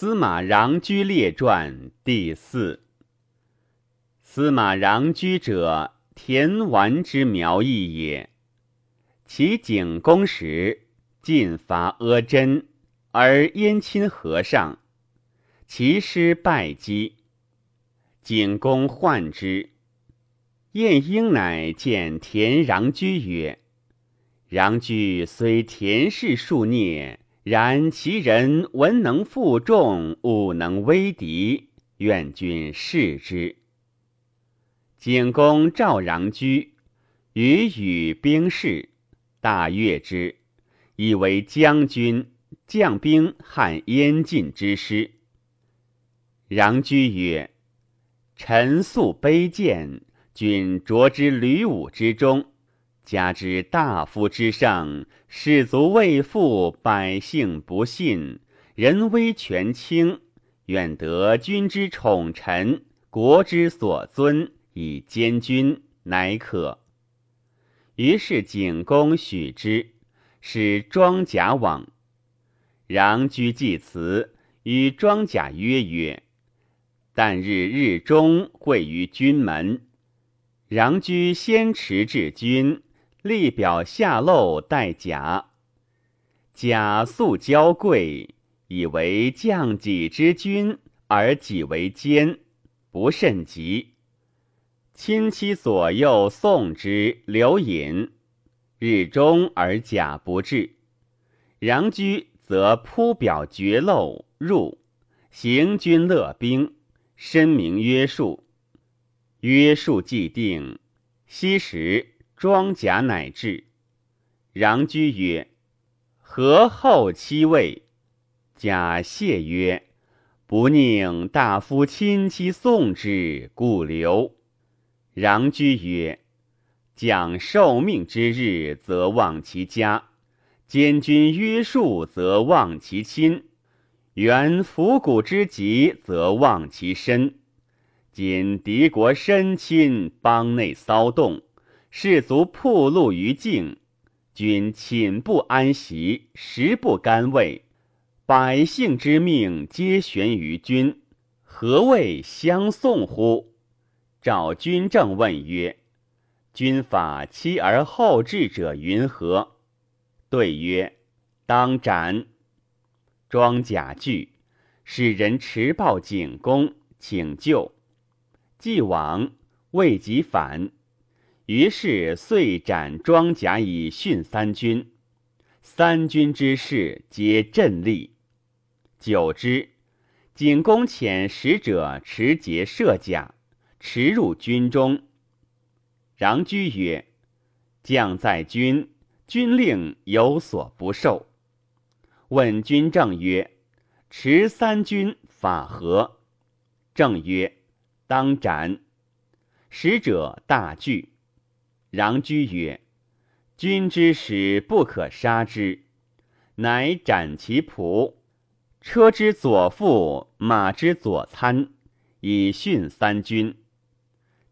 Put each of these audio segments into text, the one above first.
司马穰苴列传第四。司马穰苴者，田完之苗裔也。其景公时，晋伐阿真，而燕亲和尚，其师败击。景公患之。晏婴乃见田穰苴曰：“穰苴虽田氏数孽。”然其人文能负重，武能威敌，愿君视之。景公召穰苴，与与兵士，大悦之，以为将军，将兵汉燕晋之师。穰苴曰：“臣素卑贱，君擢之吕武之中。”加之大夫之上，士卒未附，百姓不信，人微权轻，愿得君之宠臣，国之所尊，以监军，乃可。于是景公许之，使庄贾往。穰苴既辞，与庄贾约曰：“旦日日中会于君门。”穰居先持至君。立表下漏待甲，甲素娇贵，以为将己之君，而己为奸，不甚急。亲戚左右送之，留饮。日中而甲不至，穰苴则铺表绝漏入，行军乐兵，申明约束。约束既定，夕时。庄贾乃至，穰苴曰：“何后妻位？”贾谢曰：“不宁大夫亲戚送之，故留。”穰苴曰：“将受命之日，则忘其家；监军约束，则忘其亲；原伏谷之疾，则忘其身。今敌国深侵，邦内骚动。”士卒铺路于境，君寝不安席，食不甘味，百姓之命皆悬于君，何谓相送乎？赵君正问曰：“君法妻而后至者云何？”对曰：“当斩。”庄贾惧，使人持报景公，请救。既往，未及反。于是遂斩庄贾以训三军，三军之士皆振立。久之，景公遣使者持节射甲，驰入军中。穰苴曰：“将在军，军令有所不受。”问君政曰：“持三军法何？”正曰：“当斩。”使者大惧。穰苴曰：“君之使不可杀之，乃斩其仆，车之左副，马之左参，以训三军。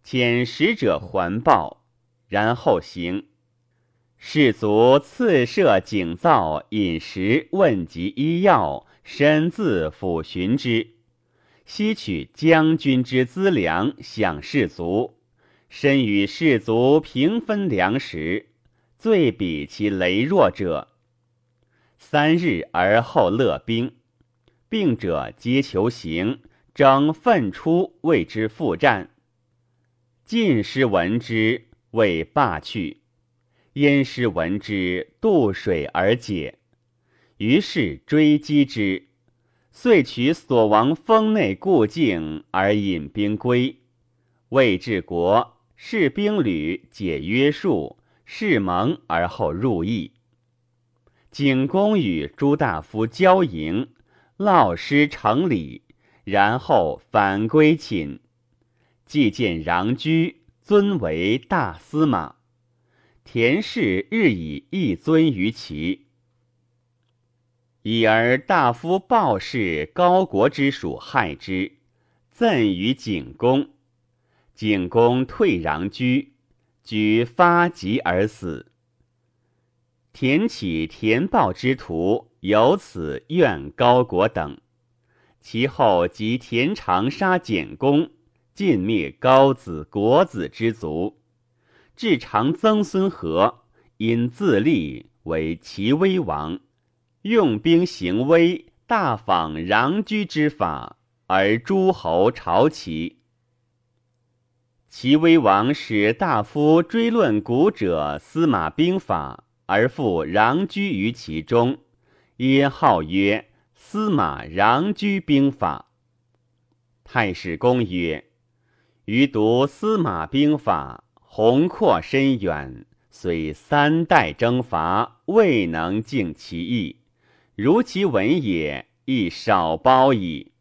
遣使者还报，然后行。士卒次设警灶，饮食，问及医药，身自抚寻之，吸取将军之资粮，享士卒。”身与士卒平分粮食，最比其羸弱者。三日而后乐兵，病者皆求行，争奋出为之复战。晋师闻之，谓罢去；燕师闻之，渡水而解。于是追击之，遂取所亡封内故境而引兵归，魏治国。士兵旅解约束，誓盟而后入邑。景公与诸大夫交迎，劳师成礼，然后返归寝。既见穰苴，尊为大司马。田氏日以一尊于其。已而大夫鲍氏高国之属害之，赠于景公。景公退穰苴，举发疾而死。田启田豹之徒有此怨高国等，其后即田长沙简公，尽灭高子、国子之族，至长曾孙和，因自立为齐威王，用兵行威，大仿穰居之法，而诸侯朝齐。齐威王使大夫追论古者司马兵法，而复穰居于其中，曰号曰。司马穰居兵法。太史公曰：“余读司马兵法，宏阔深远，虽三代征伐，未能尽其意。如其文也，亦少褒矣。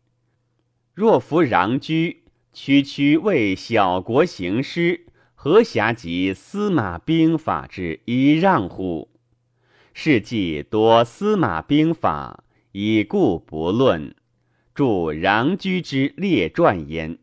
若夫穰居，区区为小国行师，何暇及司马兵法之一让乎？是既多司马兵法。”以故不论，著穰居之列传焉。